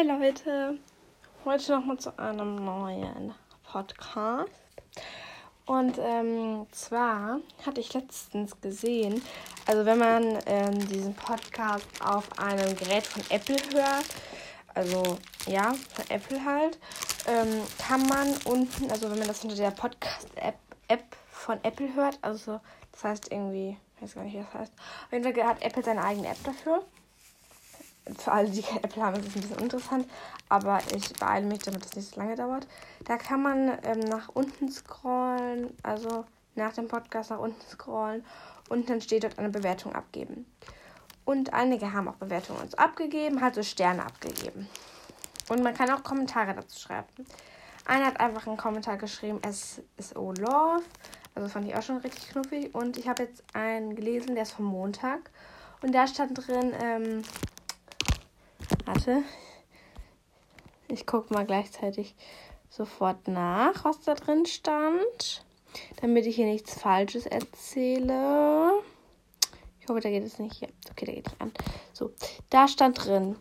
Hey Leute, heute nochmal zu einem neuen Podcast. Und ähm, zwar hatte ich letztens gesehen, also wenn man ähm, diesen Podcast auf einem Gerät von Apple hört, also ja, von Apple halt, ähm, kann man unten, also wenn man das unter der Podcast-App App von Apple hört, also das heißt irgendwie, ich weiß gar nicht, wie das heißt, auf jeden Fall hat Apple seine eigene App dafür für alle, die kein Apple haben, ist es ein bisschen interessant, aber ich beeile mich, damit das nicht so lange dauert. Da kann man ähm, nach unten scrollen, also nach dem Podcast nach unten scrollen und dann steht dort eine Bewertung abgeben. Und einige haben auch Bewertungen uns abgegeben, halt so Sterne abgegeben. Und man kann auch Kommentare dazu schreiben. Einer hat einfach einen Kommentar geschrieben, es ist O Love. Also fand ich auch schon richtig knuffig. Und ich habe jetzt einen gelesen, der ist vom Montag. Und da stand drin, ähm, Warte. Ich gucke mal gleichzeitig sofort nach, was da drin stand. Damit ich hier nichts Falsches erzähle. Ich hoffe, da geht es nicht. Ja, okay, da geht es an. So, da stand drin.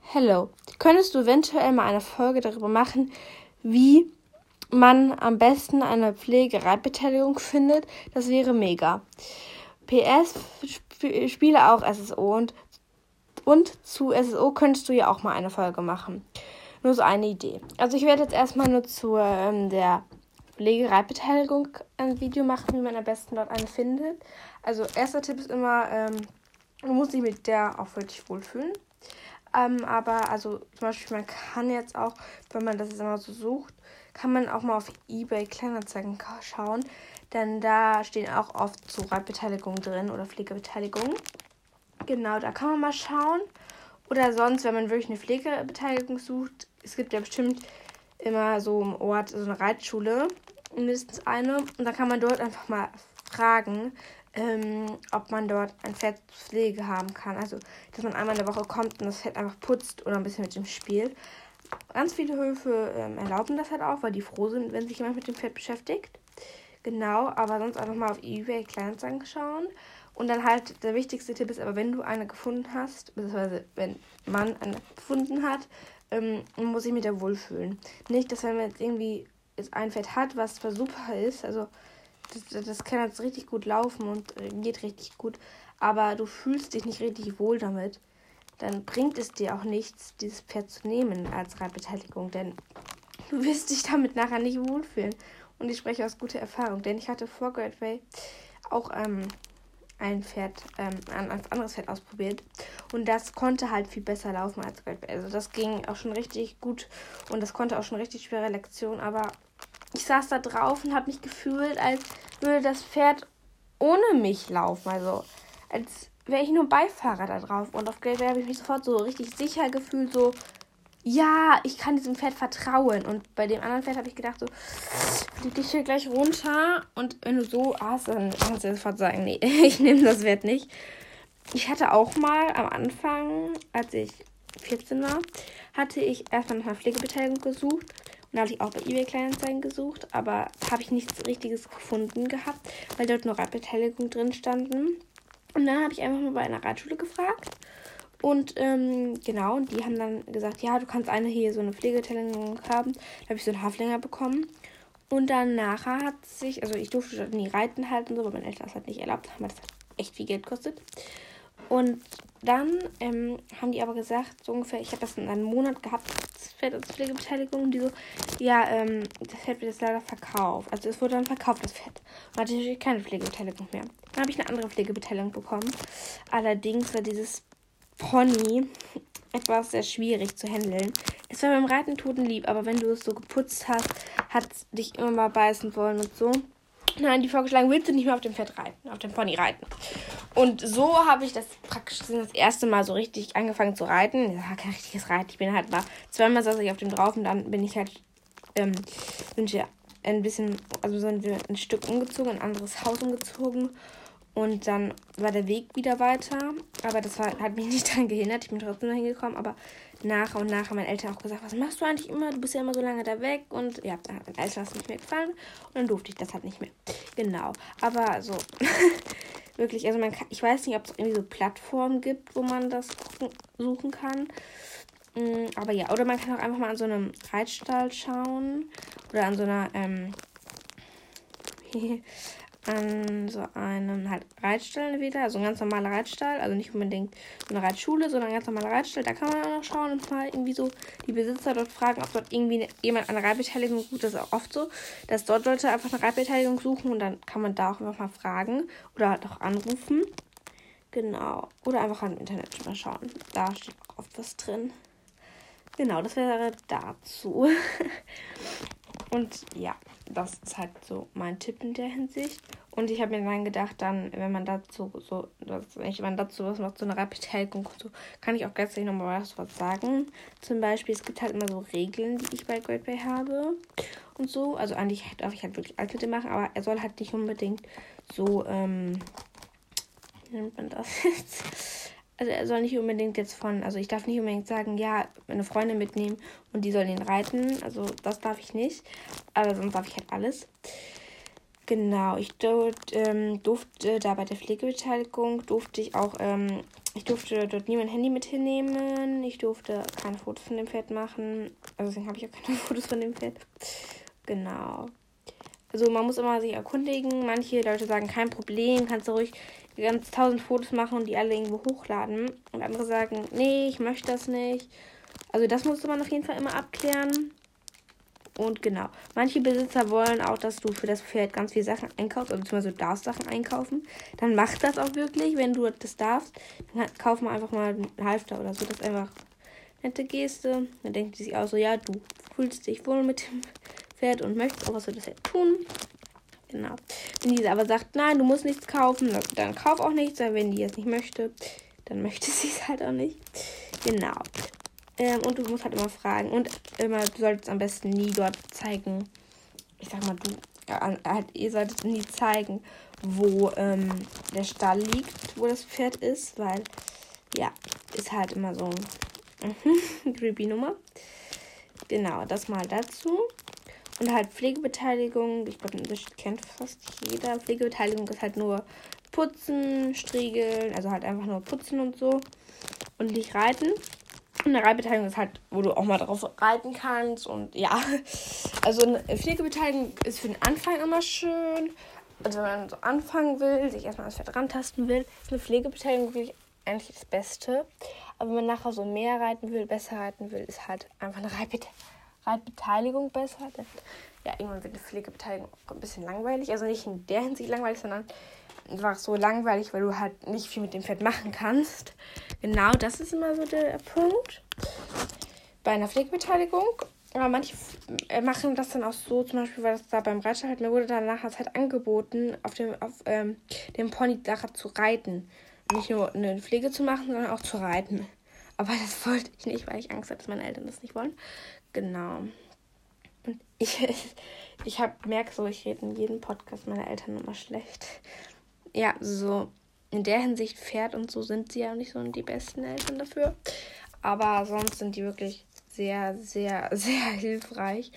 Hello. Könntest du eventuell mal eine Folge darüber machen, wie man am besten eine Pflegereitbeteiligung findet? Das wäre mega. PS spiele auch SSO und und zu SSO könntest du ja auch mal eine Folge machen. Nur so eine Idee. Also ich werde jetzt erstmal nur zu ähm, der Pflegereitbeteiligung ein Video machen, wie man am besten dort eine findet. Also erster Tipp ist immer, ähm, du musst dich mit der auch wirklich wohlfühlen. Ähm, aber also zum Beispiel, man kann jetzt auch, wenn man das jetzt immer so sucht, kann man auch mal auf Ebay Kleinanzeigen schauen. Denn da stehen auch oft so Reitbeteiligung drin oder Pflegebeteiligung. Genau, da kann man mal schauen. Oder sonst, wenn man wirklich eine Pflegebeteiligung sucht, es gibt ja bestimmt immer so im Ort so eine Reitschule, mindestens eine. Und da kann man dort einfach mal fragen, ähm, ob man dort ein Pferd zur Pflege haben kann. Also, dass man einmal in der Woche kommt und das Pferd einfach putzt oder ein bisschen mit dem spielt. Ganz viele Höfe ähm, erlauben das halt auch, weil die froh sind, wenn sich jemand mit dem Pferd beschäftigt. Genau, aber sonst einfach mal auf eBay Kleinanzeigen schauen. Und dann halt der wichtigste Tipp ist aber, wenn du eine gefunden hast, beziehungsweise wenn man eine gefunden hat, ähm, muss sich mit der wohlfühlen. Nicht, dass wenn man jetzt irgendwie jetzt ein Pferd hat, was zwar super ist, also das, das kann jetzt richtig gut laufen und äh, geht richtig gut, aber du fühlst dich nicht richtig wohl damit, dann bringt es dir auch nichts, dieses Pferd zu nehmen als Reitbeteiligung, denn du wirst dich damit nachher nicht wohlfühlen. Und ich spreche aus guter Erfahrung, denn ich hatte vor Great Way auch ähm, ein Pferd, ähm, ein anderes Pferd ausprobiert. Und das konnte halt viel besser laufen als Great Also das ging auch schon richtig gut und das konnte auch schon richtig schwere Lektionen. Aber ich saß da drauf und habe mich gefühlt, als würde das Pferd ohne mich laufen. Also als wäre ich nur Beifahrer da drauf. Und auf Great habe ich mich sofort so richtig sicher gefühlt, so ja, ich kann diesem Pferd vertrauen. Und bei dem anderen Pferd habe ich gedacht, so, flieg dich hier gleich runter. Und wenn du so hast, dann kannst du sofort sagen, nee, ich nehme das Pferd nicht. Ich hatte auch mal am Anfang, als ich 14 war, hatte ich erstmal nach einer Pflegebeteiligung gesucht. Und da habe ich auch bei eBay Kleinanzeigen gesucht, aber habe ich nichts Richtiges gefunden gehabt, weil dort nur Reitbeteiligung drin standen. Und dann habe ich einfach mal bei einer Reitschule gefragt. Und ähm, genau, die haben dann gesagt, ja, du kannst eine hier so eine Pflegetelling haben. Da habe ich so einen Haflinger bekommen. Und dann nachher hat sich, also ich durfte nie reiten halten, so, weil mein Eltern das halt nicht erlaubt haben, weil das echt viel Geld kostet. Und dann ähm, haben die aber gesagt, so ungefähr, ich habe das in einem Monat gehabt, das Pferd als Pflegebeteiligung. Und die so, ja, ähm, das Pferd wird jetzt leider verkauft. Also es wurde dann verkauft, das Pferd. Und hatte natürlich keine Pflegebeteiligung mehr. Dann habe ich eine andere Pflegebeteiligung bekommen. Allerdings war dieses Pony etwas sehr schwierig zu handeln. Es war beim Reiten totenlieb, aber wenn du es so geputzt hast, hat es dich immer mal beißen wollen und so. Nein, die vorgeschlagen, willst du nicht mehr auf dem Pferd reiten, auf dem Pony reiten. Und so habe ich das praktisch das erste Mal so richtig angefangen zu reiten. Das war kein richtiges Reiten. Ich bin halt mal, zweimal saß ich auf dem drauf und dann bin ich halt, ähm, sind wir ein bisschen, also sind wir ein Stück umgezogen, ein anderes Haus umgezogen. Und dann war der Weg wieder weiter. Aber das war, hat mich nicht daran gehindert. Ich bin trotzdem noch hingekommen. Aber nach und nach haben meine Eltern auch gesagt, was machst du eigentlich immer? Du bist ja immer so lange da weg. Und ja, dann hat mein Eltern das nicht mehr gefallen. Und dann durfte ich das halt nicht mehr. Genau. Aber so, wirklich, also man kann, ich weiß nicht, ob es irgendwie so Plattformen gibt, wo man das suchen kann. Mm, aber ja, oder man kann auch einfach mal an so einem Reitstall schauen. Oder an so einer, ähm, an so einem halt Reitstall wieder, also ein ganz normaler Reitstall, also nicht unbedingt eine Reitschule, sondern ein ganz normaler Reitstall. Da kann man auch noch schauen und mal irgendwie so die Besitzer dort fragen, ob dort irgendwie jemand eine Reitbeteiligung sucht. Das ist auch oft so, dass dort Leute einfach eine Reitbeteiligung suchen und dann kann man da auch einfach mal fragen oder halt auch anrufen. Genau. Oder einfach im Internet mal schauen. Da steht auch oft was drin. Genau, das wäre dazu. und ja, das ist halt so mein Tipp in der Hinsicht. Und ich habe mir dann gedacht, dann, wenn man dazu so, wenn man dazu was macht, so eine Rapid-Helgung und so, kann ich auch gleich nochmal was, sagen. Zum Beispiel, es gibt halt immer so Regeln, die ich bei Great Bay habe und so. Also eigentlich darf ich halt wirklich dem machen, aber er soll halt nicht unbedingt so, ähm, wie nennt man das jetzt? Also er soll nicht unbedingt jetzt von, also ich darf nicht unbedingt sagen, ja, meine Freundin mitnehmen und die soll ihn reiten. Also das darf ich nicht. Aber sonst darf ich halt alles. Genau, ich dort, ähm, durfte da bei der Pflegebeteiligung, durfte ich auch, ähm, ich durfte dort nie mein Handy mit hinnehmen. Ich durfte keine Fotos von dem Pferd machen. Also deswegen habe ich auch keine Fotos von dem Pferd. Genau. Also man muss immer sich erkundigen. Manche Leute sagen, kein Problem, kannst du ruhig ganz tausend Fotos machen und die alle irgendwo hochladen. Und andere sagen, nee, ich möchte das nicht. Also das musste man auf jeden Fall immer abklären. Und genau, manche Besitzer wollen auch, dass du für das Pferd ganz viele Sachen einkaufst, also beziehungsweise du darfst Sachen einkaufen. Dann mach das auch wirklich, wenn du das darfst. Dann kauf mal einfach mal einen Halfter oder so. Das ist einfach nette Geste. Dann denkt sie sich auch so, ja, du fühlst dich wohl mit dem Pferd und möchtest auch was für das Pferd tun. Genau. Wenn diese aber sagt, nein, du musst nichts kaufen, dann kauf auch nichts. Aber wenn die es nicht möchte, dann möchte sie es halt auch nicht. Genau. Ähm, und du musst halt immer fragen. Und immer, du solltest am besten nie dort zeigen. Ich sag mal, du, halt, ihr solltet nie zeigen, wo ähm, der Stall liegt, wo das Pferd ist, weil, ja, ist halt immer so eine creepy Nummer. Genau, das mal dazu. Und halt Pflegebeteiligung. Ich glaube, das kennt fast jeder. Pflegebeteiligung ist halt nur Putzen, Striegeln, also halt einfach nur Putzen und so. Und nicht reiten. Und eine Reitbeteiligung ist halt, wo du auch mal drauf reiten kannst. Und ja, also eine Pflegebeteiligung ist für den Anfang immer schön. Also wenn man so anfangen will, sich erstmal das Pferd rantasten will, ist eine Pflegebeteiligung wirklich eigentlich das Beste. Aber wenn man nachher so mehr reiten will, besser reiten will, ist halt einfach eine Reitbeteiligung Reitbeteiligung besser. Denn, ja, irgendwann wird eine Pflegebeteiligung auch ein bisschen langweilig. Also nicht in der Hinsicht langweilig, sondern einfach so langweilig, weil du halt nicht viel mit dem Pferd machen kannst. Genau, das ist immer so der Punkt. Bei einer Pflegebeteiligung. Aber manche äh, machen das dann auch so, zum Beispiel, weil das da beim Reitstall halt, mir wurde dann nachher halt angeboten, auf dem, auf, ähm, dem Pony nachher zu reiten. Nicht nur eine Pflege zu machen, sondern auch zu reiten. Aber das wollte ich nicht, weil ich Angst hatte, dass meine Eltern das nicht wollen. Genau. Und ich, ich merke so, ich rede in jedem Podcast meiner Eltern immer schlecht. Ja, so in der Hinsicht Pferd und so sind sie ja nicht so die besten Eltern dafür. Aber sonst sind die wirklich sehr, sehr, sehr hilfreich.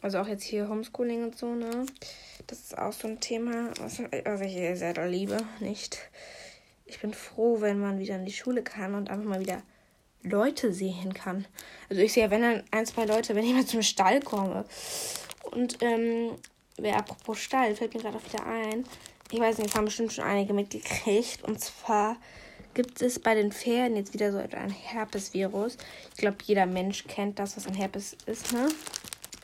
Also auch jetzt hier Homeschooling und so, ne? Das ist auch so ein Thema, was, was ich sehr doll liebe, nicht? Ich bin froh, wenn man wieder in die Schule kann und einfach mal wieder Leute sehen kann. Also ich sehe, wenn dann ein, zwei Leute, wenn ich mal zum Stall komme. Und ähm, wer apropos Stall, fällt mir gerade auch wieder ein. Ich weiß nicht, das haben bestimmt schon einige mitgekriegt. Und zwar gibt es bei den Pferden jetzt wieder so ein Herpesvirus. Ich glaube, jeder Mensch kennt das, was ein Herpes ist, ne?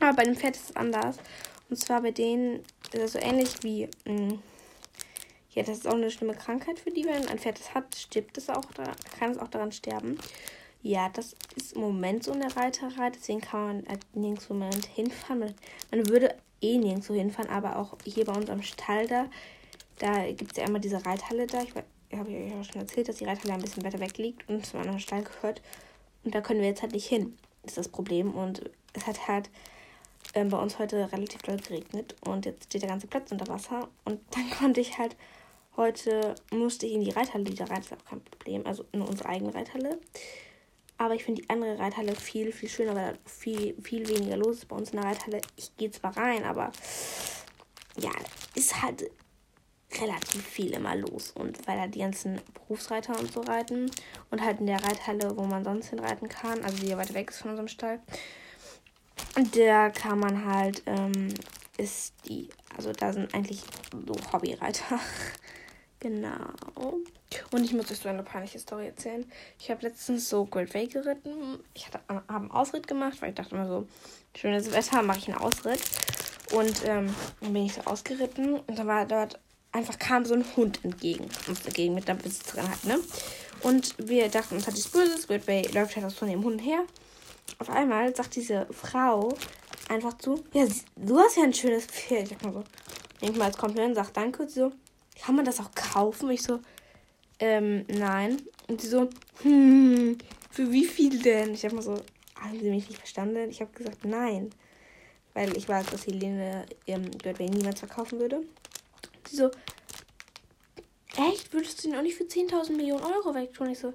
Aber bei den Pferden ist es anders. Und zwar bei denen ist es so ähnlich wie. Mh, hm, ja, das ist auch eine schlimme Krankheit für die. Wenn ein Pferd das hat, stirbt es auch, kann es auch daran sterben. Ja, das ist im Moment so eine Reiterei, deswegen kann man halt nirgendwo im Moment hinfahren. Man würde eh nirgendwo hinfahren, aber auch hier bei uns am Stall da, da gibt es ja immer diese Reithalle da. Ich habe euch ja schon erzählt, dass die Reithalle ein bisschen weiter weg liegt und zu einem Stall gehört. Und da können wir jetzt halt nicht hin. Ist das Problem. Und es hat halt ähm, bei uns heute relativ doll geregnet und jetzt steht der ganze Platz unter Wasser. Und dann konnte ich halt heute, musste ich in die Reithalle wieder rein, das ist auch kein Problem. Also in unsere eigene Reithalle. Aber ich finde die andere Reithalle viel, viel schöner, weil da viel, viel weniger los ist bei uns in der Reithalle. Ich gehe zwar rein, aber ja, ist halt relativ viel immer los. Und weil da die ganzen Berufsreiter und so reiten und halt in der Reithalle, wo man sonst hinreiten kann, also die weiter weg ist von unserem Stall, da kann man halt, ähm, ist die, also da sind eigentlich so Hobbyreiter. genau. Und ich muss euch so eine peinliche Story erzählen. Ich habe letztens so Great Way geritten. Ich habe einen Ausritt gemacht, weil ich dachte immer so, schönes Wetter, mache ich einen Ausritt. Und ähm, dann bin ich so ausgeritten und da war dort einfach kam so ein Hund entgegen, uns entgegen mit der Besitzerin halt, ne? Und wir dachten, uns hat nichts Böses, Great Way läuft halt von dem Hund her. Auf einmal sagt diese Frau einfach zu, ja, du hast ja ein schönes Pferd. Ich dachte mal so, denk mal als Kompliment, sagt danke. So, kann man das auch kaufen? Und ich so, ähm, nein. Und sie so, hm, für wie viel denn? Ich hab mal so, haben sie mich nicht verstanden? Ich habe gesagt, nein. Weil ich weiß, dass Helene ihrem Gürtel niemals verkaufen würde. Sie so, echt? Würdest du ihn auch nicht für 10.000 Millionen Euro wegtun? Ich so,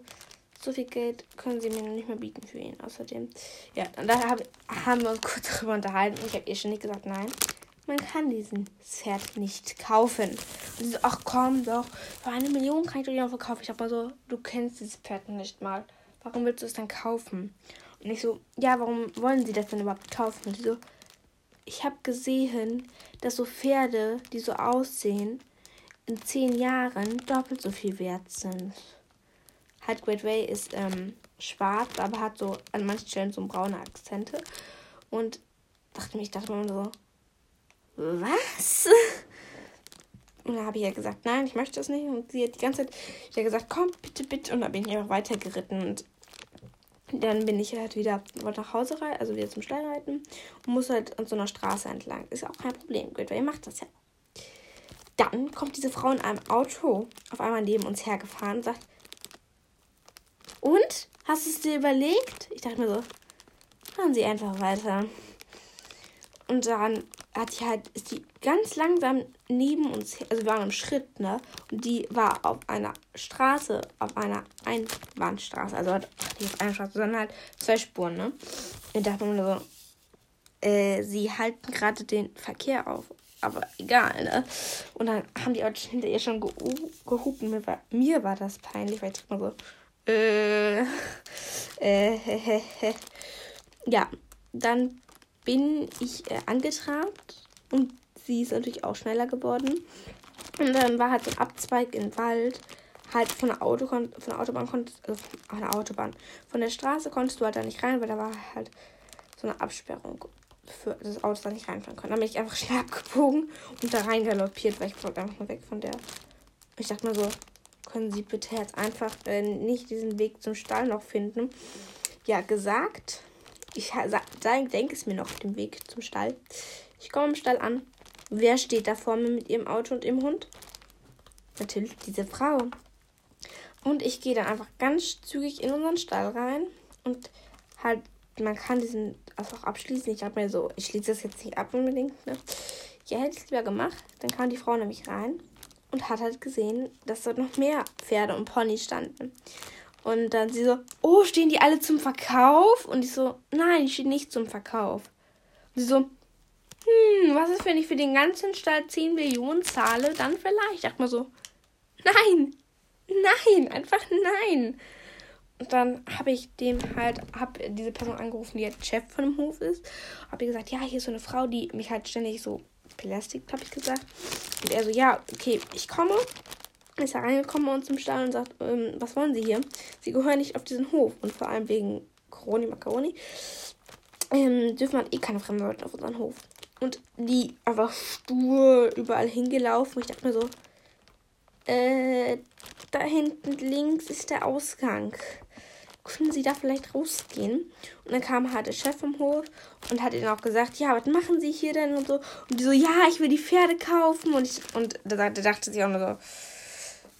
so viel Geld können sie mir noch nicht mehr bieten für ihn. Außerdem, ja, und da hab, haben wir uns kurz darüber unterhalten. Ich habe ihr schon nicht gesagt, nein, man kann diesen Pferd nicht kaufen. Und so, ach komm doch, für eine Million kann ich doch auch verkaufen. Ich habe mal so, du kennst dieses Pferd nicht mal. Warum willst du es dann kaufen? Und ich so, ja, warum wollen sie das denn überhaupt kaufen? Und sie so, ich habe gesehen, dass so Pferde, die so aussehen, in zehn Jahren doppelt so viel wert sind. Halt Great Way ist ähm, schwarz, aber hat so an manchen Stellen so braune Akzente. Und dachte mir, ich dachte mir so, was? Und dann habe ich ja gesagt, nein, ich möchte das nicht. Und sie hat die ganze Zeit ich gesagt, komm, bitte, bitte. Und dann bin ich einfach weitergeritten. Und dann bin ich halt wieder nach Hause rein, also wieder zum Stall reiten und muss halt an so einer Straße entlang. Ist ja auch kein Problem, gut, weil ihr macht das ja. Dann kommt diese Frau in einem Auto auf einmal neben uns hergefahren und sagt, und? Hast du es dir überlegt? Ich dachte mir so, fahren Sie einfach weiter. Und dann hat die halt, ist die ganz langsam neben uns, also wir waren im Schritt, ne? Und die war auf einer Straße, auf einer Einbahnstraße, also nicht auf einer Straße, sondern halt zwei Spuren, ne? Und da dachte mir so, äh, sie halten gerade den Verkehr auf. Aber egal, ne? Und dann haben die Autos hinter ihr schon gehu gehupen. Mir war, mir war das peinlich, weil ich mal so, äh, äh, ja, dann bin ich äh, angetrabt und sie ist natürlich auch schneller geworden. Und dann war halt so ein Abzweig im Wald. Halt von der, Auto von der Autobahn konntest, also von der Autobahn. Von der Straße konntest du halt da nicht rein, weil da war halt so eine Absperrung für das Auto da nicht reinfahren können. Dann bin ich einfach schnell abgebogen und da rein galoppiert, weil ich wollte einfach nur weg von der. Ich dachte mir so, können Sie bitte jetzt einfach äh, nicht diesen Weg zum Stall noch finden? Ja, gesagt. Ich denke es mir noch auf dem Weg zum Stall. Ich komme im Stall an. Wer steht da vor mir mit ihrem Auto und ihrem Hund? Natürlich diese Frau. Und ich gehe dann einfach ganz zügig in unseren Stall rein und halt, man kann diesen einfach abschließen. Ich habe mir so, ich schließe das jetzt nicht ab unbedingt. Ne? Ja, hätte ich es lieber gemacht. Dann kam die Frau nämlich rein und hat halt gesehen, dass dort noch mehr Pferde und Ponys standen. Und dann sie so, oh, stehen die alle zum Verkauf? Und ich so, nein, die stehen nicht zum Verkauf. Und sie so, hm, was ist, wenn ich für den ganzen Stall 10 Millionen zahle? Dann vielleicht. Ich dachte mal so, nein, nein, einfach nein. Und dann habe ich dem halt, habe diese Person angerufen, die jetzt Chef von dem Hof ist. Habe ihr gesagt, ja, hier ist so eine Frau, die mich halt ständig so Plastik, habe ich gesagt. Und er so, ja, okay, ich komme ist er reingekommen bei uns im Stall und sagt, ähm, was wollen Sie hier? Sie gehören nicht auf diesen Hof und vor allem wegen Coroni Macaroni ähm, dürfen man eh keine fremden Leute auf unseren Hof. Und die einfach stur überall hingelaufen. Ich dachte mir so, äh, da hinten links ist der Ausgang. Können Sie da vielleicht rausgehen? Und dann kam halt der Chef vom Hof und hat ihnen auch gesagt, ja, was machen Sie hier denn und so. Und die so, ja, ich will die Pferde kaufen. Und, ich, und da, da dachte sie auch nur so,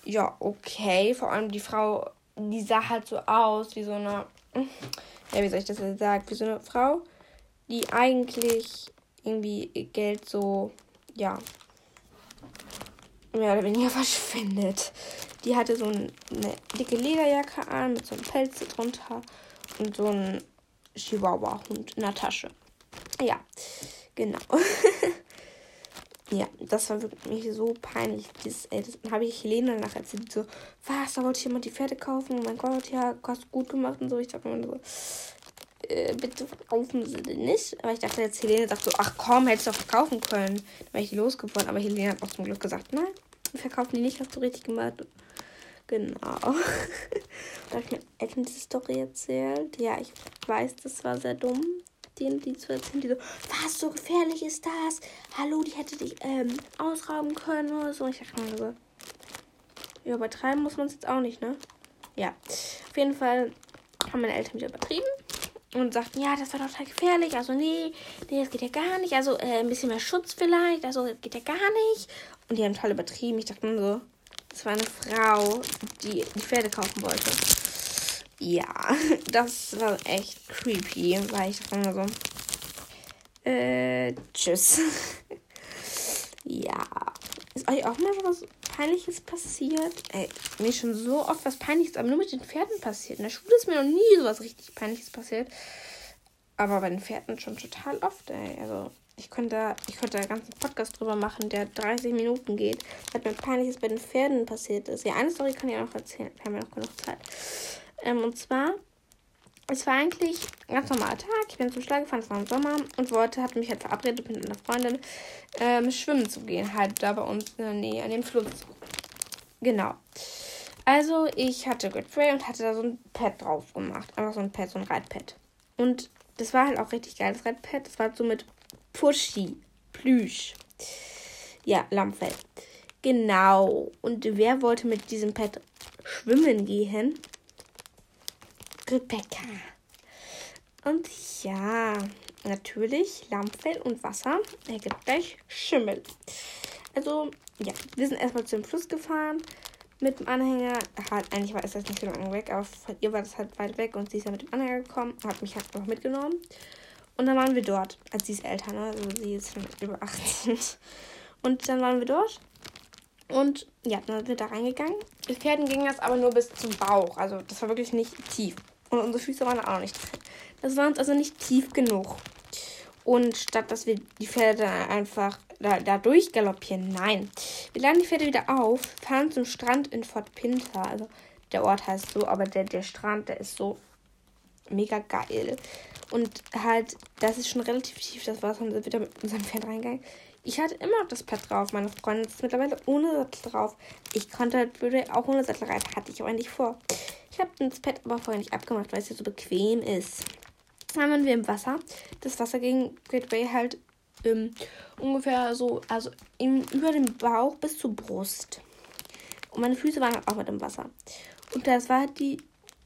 ja, okay. Vor allem die Frau, die sah halt so aus wie so eine, ja, wie soll ich das jetzt sagen, wie so eine Frau, die eigentlich irgendwie Geld so, ja, mehr oder weniger verschwendet. Die hatte so eine dicke Lederjacke an mit so einem Pelz drunter und so ein Chihuahua-Hund in der Tasche. Ja, genau. ja, das war wirklich so peinlich. Dieses, ey, das habe ich Helene danach erzählt. So, was, da wollte ich jemand die Pferde kaufen. Mein Gott, ja, hast du gut gemacht und so. Ich dachte mir so, äh, bitte verkaufen sie den nicht. Aber ich dachte jetzt, Helene sagt so, ach komm, hättest du auch verkaufen können. Dann wäre ich losgeworden. Aber Helene hat auch zum Glück gesagt, nein, wir verkaufen die nicht, hast du richtig gemacht. Genau. da habe ich mir Eltern diese Story erzählt. Ja, ich weiß, das war sehr dumm denen die zu erzählen, die so, was, so gefährlich ist das? Hallo, die hätte dich ähm, ausrauben können oder so. Ich dachte mir so, ja, übertreiben muss man es jetzt auch nicht, ne? Ja, auf jeden Fall haben meine Eltern wieder übertrieben und sagten, ja, das war total gefährlich. Also, nee, nee, das geht ja gar nicht. Also, äh, ein bisschen mehr Schutz vielleicht. Also, das geht ja gar nicht. Und die haben total übertrieben. Ich dachte mir so, das war eine Frau, die die Pferde kaufen wollte ja, das war echt creepy, weil ich dachte immer so, äh, tschüss. ja. Ist euch auch mal was Peinliches passiert? Ey, mir ist schon so oft was Peinliches, aber nur mit den Pferden passiert. In der Schule ist mir noch nie so was richtig Peinliches passiert. Aber bei den Pferden schon total oft, ey. Also, ich könnte, ich könnte einen ganzen Podcast drüber machen, der 30 Minuten geht, was mir Peinliches bei den Pferden passiert ist. Ja, eine Story kann ich auch noch erzählen. Wir haben ja noch genug Zeit. Ähm, und zwar, es war eigentlich ein ganz normaler Tag. Ich bin zum Stall gefahren, es war im Sommer und wollte, hatte mich halt verabredet mit einer Freundin, ähm, schwimmen zu gehen, halt da bei uns in der Nähe, an dem Fluss. Genau. Also, ich hatte Godfrey und hatte da so ein Pad drauf gemacht. Einfach so ein Pad, so ein Reitpad. Und das war halt auch richtig geil, das Reitpad. Das war so mit Pushy, Plüsch. Ja, Lammfell. Genau. Und wer wollte mit diesem Pad schwimmen gehen? Rebecca. Und ja, natürlich Lammfell und Wasser ergibt gleich Schimmel. Also, ja, wir sind erstmal zum Fluss gefahren mit dem Anhänger. Halt, eigentlich war es das nicht so lange weg, aber von ihr war das halt weit weg und sie ist ja mit dem Anhänger gekommen, hat mich halt noch mitgenommen. Und dann waren wir dort, als sie ist älter, ne? Also sie ist schon über 18. Und dann waren wir dort und ja, dann sind wir da reingegangen. Pferden ging das aber nur bis zum Bauch. Also das war wirklich nicht tief. Und unsere Füße waren auch nicht. Das war uns also nicht tief genug. Und statt dass wir die Pferde einfach da, da durchgaloppieren, nein. Wir laden die Pferde wieder auf, fahren zum Strand in Fort Pinter. Also der Ort heißt so, aber der, der Strand, der ist so mega geil. Und halt, das ist schon relativ tief, das Wasser, und sind wieder mit unserem Pferd reingegangen. Ich hatte immer noch das Pad drauf. Meine Freundin ist mittlerweile ohne Sattel drauf. Ich konnte halt auch ohne Sattel reiten. Hatte ich aber nicht vor. Ich habe das Pad aber vorher nicht abgemacht, weil es ja so bequem ist. Dann waren wir im Wasser. Das Wasser ging Great Way halt ähm, ungefähr so, also in, über den Bauch bis zur Brust. Und meine Füße waren halt auch mit dem Wasser. Und das war die,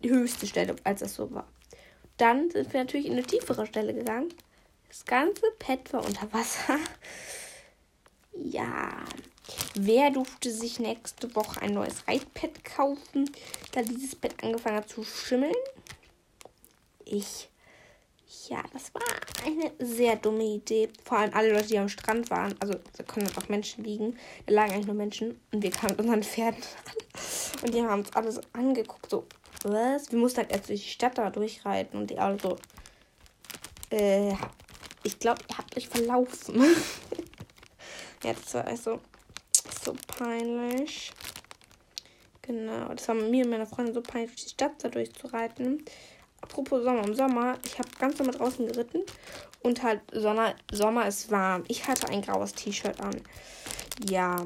die höchste Stelle, als das so war. Dann sind wir natürlich in eine tiefere Stelle gegangen. Das ganze Pad war unter Wasser. Ja, Wer durfte sich nächste Woche ein neues Reitpad kaufen, da dieses Pad angefangen hat zu schimmeln? Ich. Ja, das war eine sehr dumme Idee. Vor allem alle Leute, die am Strand waren. Also, da können auch Menschen liegen. Da lagen eigentlich nur Menschen. Und wir kamen mit unseren Pferden an. Und die haben uns alles angeguckt. So, was? Wir mussten halt erst durch die Stadt da durchreiten. Und die alle so. Äh, ich glaube, ihr habt euch verlaufen. ja, das war also so peinlich. Genau, das war mir und meiner Freundin so peinlich, durch die Stadt da durchzureiten. Apropos Sommer, im Sommer, ich habe ganz normal draußen geritten und halt Sommer, Sommer ist warm. Ich hatte ein graues T-Shirt an. Ja,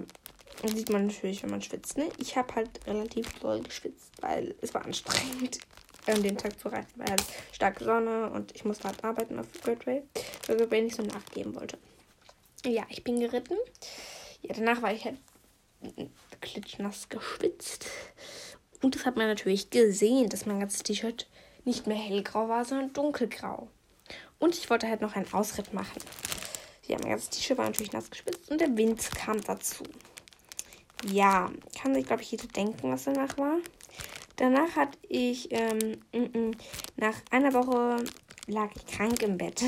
sieht man natürlich, wenn man schwitzt, ne? Ich habe halt relativ doll geschwitzt, weil es war anstrengend, ähm, den Tag zu reiten, weil halt starke Sonne und ich musste halt arbeiten auf Great Way, also wenn ich so nachgeben wollte. Ja, ich bin geritten. Ja, danach war ich halt klitschnass geschwitzt. Und das hat man natürlich gesehen, dass mein ganzes T-Shirt nicht mehr hellgrau war, sondern dunkelgrau. Und ich wollte halt noch einen Ausritt machen. Ja, mein ganzes T-Shirt war natürlich nass geschwitzt und der Wind kam dazu. Ja, kann sich, glaube ich, jeder denken, was danach war. Danach hatte ich, ähm, m -m, nach einer Woche lag ich krank im Bett.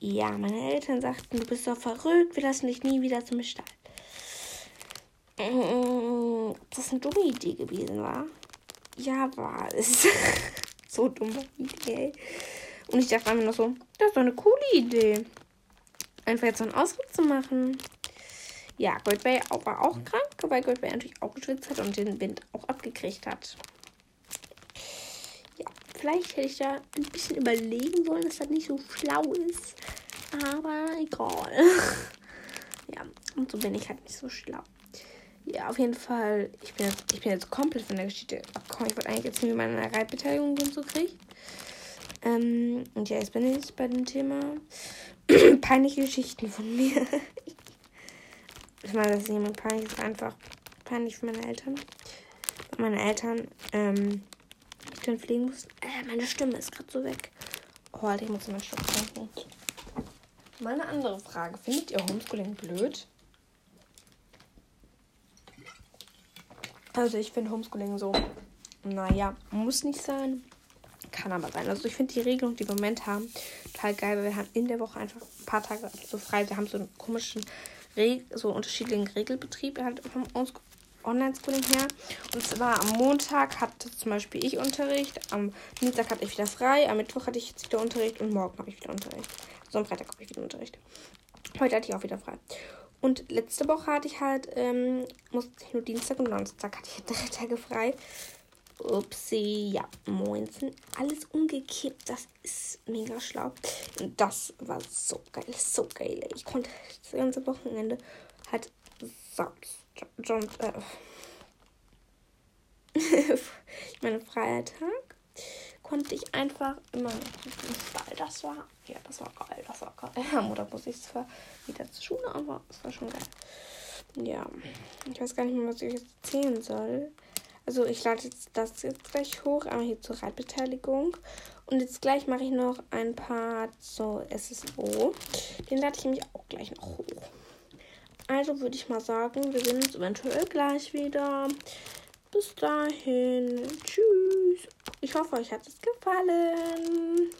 Ja, meine Eltern sagten, du bist doch verrückt, wir lassen dich nie wieder zum Stall. Mm, das eine dumme Idee gewesen war. Ja, war es. so dumme Idee. Und ich dachte einfach nur so, das ist doch eine coole Idee. einfach jetzt so einen Ausflug zu machen. Ja, Goldbay war auch krank, weil Goldbay natürlich auch geschwitzt hat und den Wind auch abgekriegt hat. Ja, vielleicht hätte ich da ein bisschen überlegen sollen, dass das nicht so schlau ist. Aber egal. ja, und so bin ich halt nicht so schlau. Ja, auf jeden Fall. Ich bin jetzt, ich bin jetzt komplett von der Geschichte abgekommen. Ich wollte eigentlich jetzt wie meine Reitbeteiligung und so kriege. Ähm, und ja, jetzt bin ich bei dem Thema peinliche Geschichten von mir. ich meine, dass jemand peinlich ist, einfach peinlich für meine Eltern. Meine Eltern, ähm, ich dann pflegen mussten. Äh, meine Stimme ist gerade so weg. Oh, Alter, ich muss mal Stopp trinken. Mal andere Frage. Findet ihr Homeschooling blöd? Also ich finde Homeschooling so, naja, muss nicht sein. Kann aber sein. Also ich finde die Regelung, die wir im Moment haben, total geil, weil wir haben in der Woche einfach ein paar Tage so frei. Wir haben so einen komischen, Reg so unterschiedlichen Regelbetrieb halt vom Online-Schooling her. Und zwar am Montag hatte zum Beispiel ich Unterricht, am Dienstag hatte ich wieder frei, am Mittwoch hatte ich jetzt wieder Unterricht und morgen habe ich wieder Unterricht. So am Freitag habe ich wieder Unterricht. Heute hatte ich auch wieder frei. Und letzte Woche hatte ich halt, ähm, musste ich nur Dienstag und Donnerstag hatte ich drei Tage frei. Upsi, ja, 19. Alles umgekippt. Das ist mega schlau. Und das war so geil, so geil. Ich konnte das ganze Wochenende halt John, äh, meine, freier Tag konnte ich einfach immer Fußball. Das war, ja, das war geil, das war geil. Ja, Mutter muss ich zwar wieder zur Schule, aber es war schon geil. Ja, ich weiß gar nicht mehr, was ich jetzt erzählen soll. Also ich lade jetzt das jetzt gleich hoch, einmal hier zur Reitbeteiligung. Und jetzt gleich mache ich noch ein Part zur SSO. Den lade ich nämlich auch gleich noch hoch. Also würde ich mal sagen, wir sehen uns eventuell gleich wieder. Bis dahin. Tschüss. Ich hoffe, euch hat es gefallen.